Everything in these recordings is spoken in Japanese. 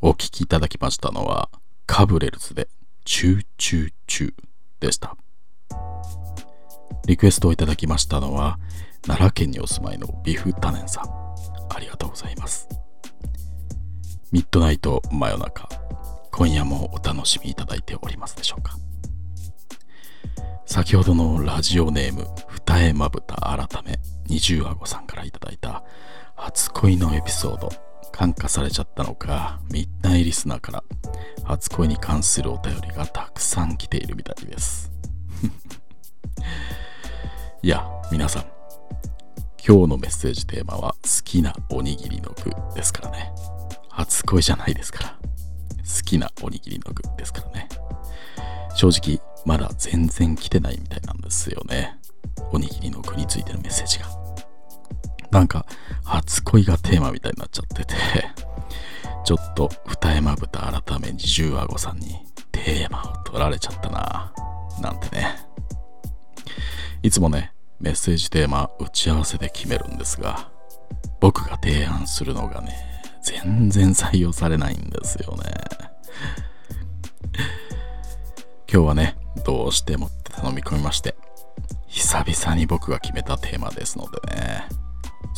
お聴きいただきましたのはカブレルズでチューチューチューでした。リクエストをいただきましたのは奈良県にお住まいのビフタネンさん。ありがとうございます。ミッドナイト真夜中。今夜もお楽しみいただいておりますでしょうか。先ほどのラジオネーム二重まぶた改め二重あごさんからいただいた初恋のエピソード。感化されちゃったのかミッナイリスナーから初恋に関するお便りがたくさん来ているみたいです。いや皆さん今日のメッセージテーマは好きなおにぎりの具ですからね。初恋じゃないですから。好きなおにぎりの具ですからね。正直まだ全然来てないみたいなんですよね。おにぎりの具についてのメッセージが。なんか初恋がテーマみたいになっちゃっててちょっと二重まぶた改め二重顎さんにテーマを取られちゃったななんてね。いつもねメッセージテーマ打ち合わせで決めるんですが僕が提案するのがね全然採用されないんですよね。今日はねどうしてもって頼み込みまして久々に僕が決めたテーマですのでね。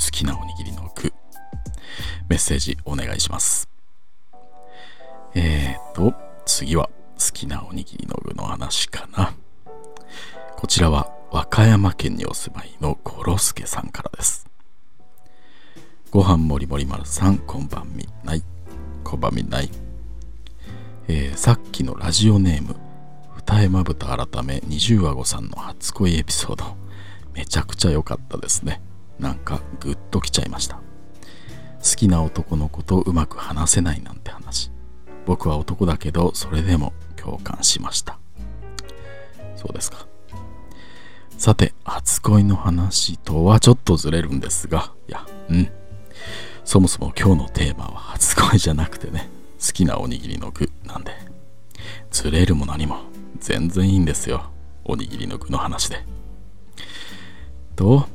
好きなおにぎりの具。メッセージお願いします。えーと次は好きなおにぎりの具の話かな。こちらは和歌山県にお住まいのコロスケさんからです。ご飯もりもり丸さんこんばんみない。こんばんみない。えー、さっきのラジオネーム二重まぶた改め二重あごさんの初恋エピソード。めちゃくちゃ良かったですね。なんかグッときちゃいました。好きな男の子とうまく話せないなんて話。僕は男だけどそれでも共感しました。そうですか。さて初恋の話とはちょっとずれるんですが。いやうん。そもそも今日のテーマは初恋じゃなくてね。好きなおにぎりの具。なんで。ずれるも何も。全然いいんですよ。おにぎりの具の話で。と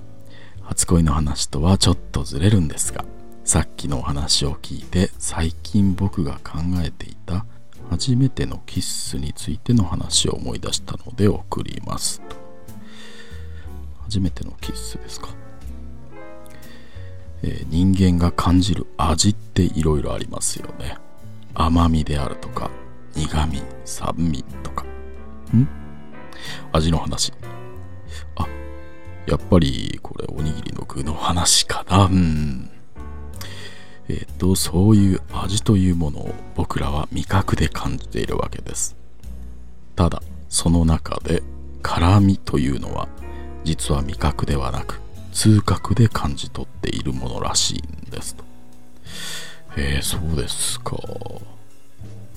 初恋の話とはちょっとずれるんですがさっきのお話を聞いて最近僕が考えていた初めてのキッスについての話を思い出したので送ります。と初めてのキッスですか、えー、人間が感じる味っていろいろありますよね。甘みであるとか苦味酸味とか。ん？味の話。あやっぱりこれおにぎりの具の話かな。うん。えっ、とそういう味というものを僕らは味覚で感じているわけです。ただその中で辛みというのは実は味覚ではなく痛覚で感じ取っているものらしいんですと。えー、そうですか、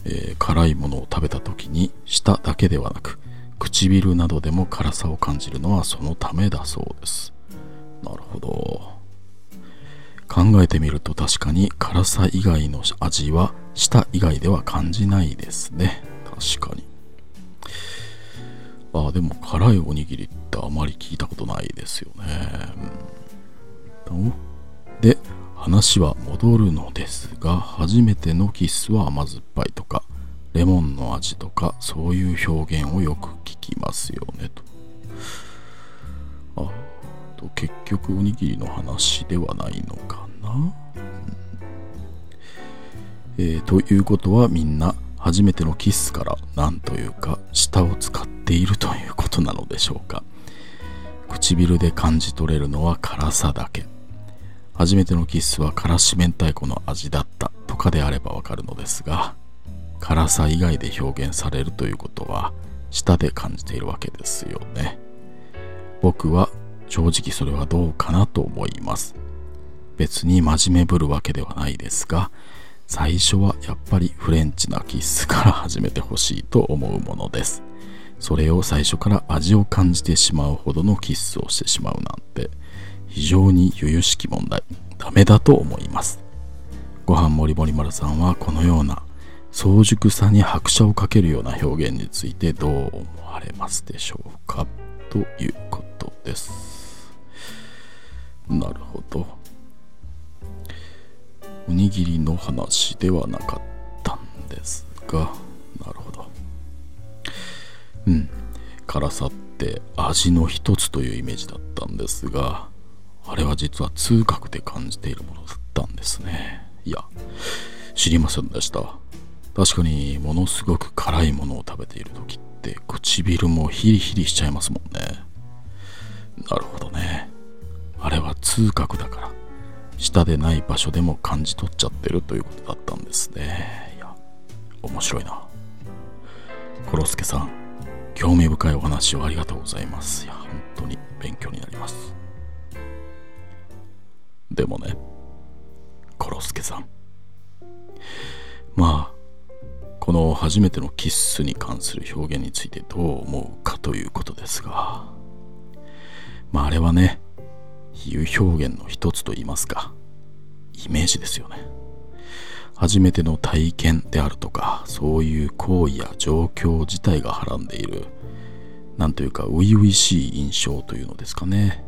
えー、辛いものを食べた時に舌だけではなく唇などでも辛さを感じるのはそのためだそうです。なるほど。考えてみると確かに辛さ以外の味は舌以外では感じないですね。確かに。あでも辛いおにぎりってあまり聞いたことないですよね、うん、で話は戻るのですが初めてのキスは甘酸っぱいとかレモンの味とかそういう表現をよく聞きますよねと。あと結局おにぎりの話ではないのかな、うん。えー、ということはみんな初めてのキスから何というか舌を使っているということなのでしょうか。唇で感じ取れるのは辛さだけ。初めてのキスは辛子明太子の味だったとかであればわかるのですが辛さ以外で表現されるということは舌で感じているわけですよね。僕は正直それはどうかなと思います。別に真面目ぶるわけではないですが最初はやっぱりフレンチなキッスから始めてほしいと思うものです。それを最初から味を感じてしまうほどのキッスをしてしまうなんて非常に由々しき問題。ダメだと思います。ご飯もりもり丸さんはこのような早熟さに拍車をかけるような表現についてどう思われますでしょうかということです。なるほど。おにぎりの話ではなかっかなるほど。うん。辛さって味の一つというイメージだったんですが。あれは実は痛覚で感じているものだったんですね。いや知りませんでした。確かにものすごく辛いものを食べている時って唇もヒリヒリしちゃいますもんね。なるほどね。あれは痛覚だから舌でない場所でも感じ取っちゃってるということだったんですね。いや面白いな。コロスケさん興味深いお話をありがとうございます。いや本当に勉強になります。でもねコロスケさん。まあこの初めてのキッスに関する表現についてどう思うかということですがまああれはね比喩表現の一つと言いますかイメージですよね。初めての体験であるとかそういう行為や状況自体がはらんでいるなんというか初々しい印象というのですかね。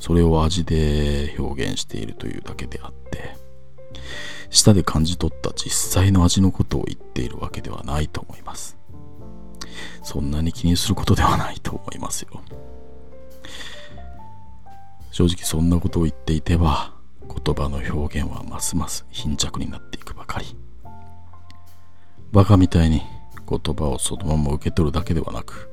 それを味で表現しているというだけであって。舌で感じ取った実際の味のことを言っているわけではないと思います。そんなに気にすることではないと思いますよ。正直そんなことを言っていては言葉の表現はますます貧弱になっていくばかり。バカみたいに言葉をそのまま受け取るだけではなく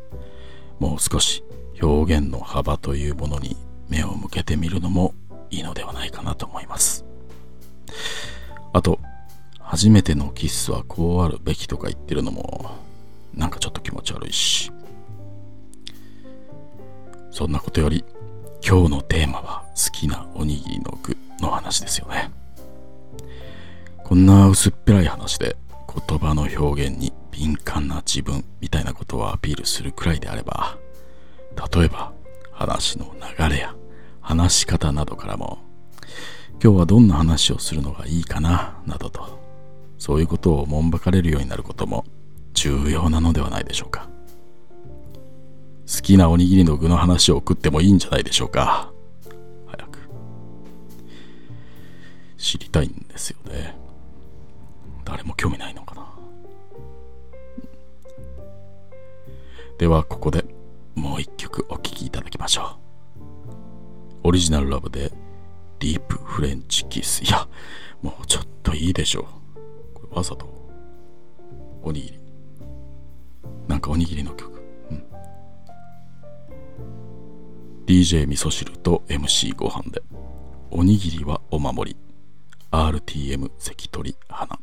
もう少し表現の幅というものに目を向けてみるのもいいのではないかなと思います。あと初めてのキスはこうあるべきとか言ってるのもなんかちょっと気持ち悪いし。そんなことより今日のテーマは好きなおにぎりの具の話ですよね。こんな薄っぺらい話で言葉の表現に敏感な自分みたいなことをアピールするくらいであれば例えば話の流れや話し方などからも今日はどんな話をするのがいいかななどとそういうことをもんばかれるようになることも重要なのではないでしょうか。好きなおにぎりの具の話を送ってもいいんじゃないでしょうか。早く。知りたいんですよね。誰も興味ないのかな。ではここでもう一曲お聴きいただきましょう。オリジナルラブでディープフレンチキス。いやもうちょっといいでしょう。これわざと。おにぎり。なんかおにぎりの曲。DJ 味噌汁と MC ご飯で。おにぎりはお守り。RTM 関取花。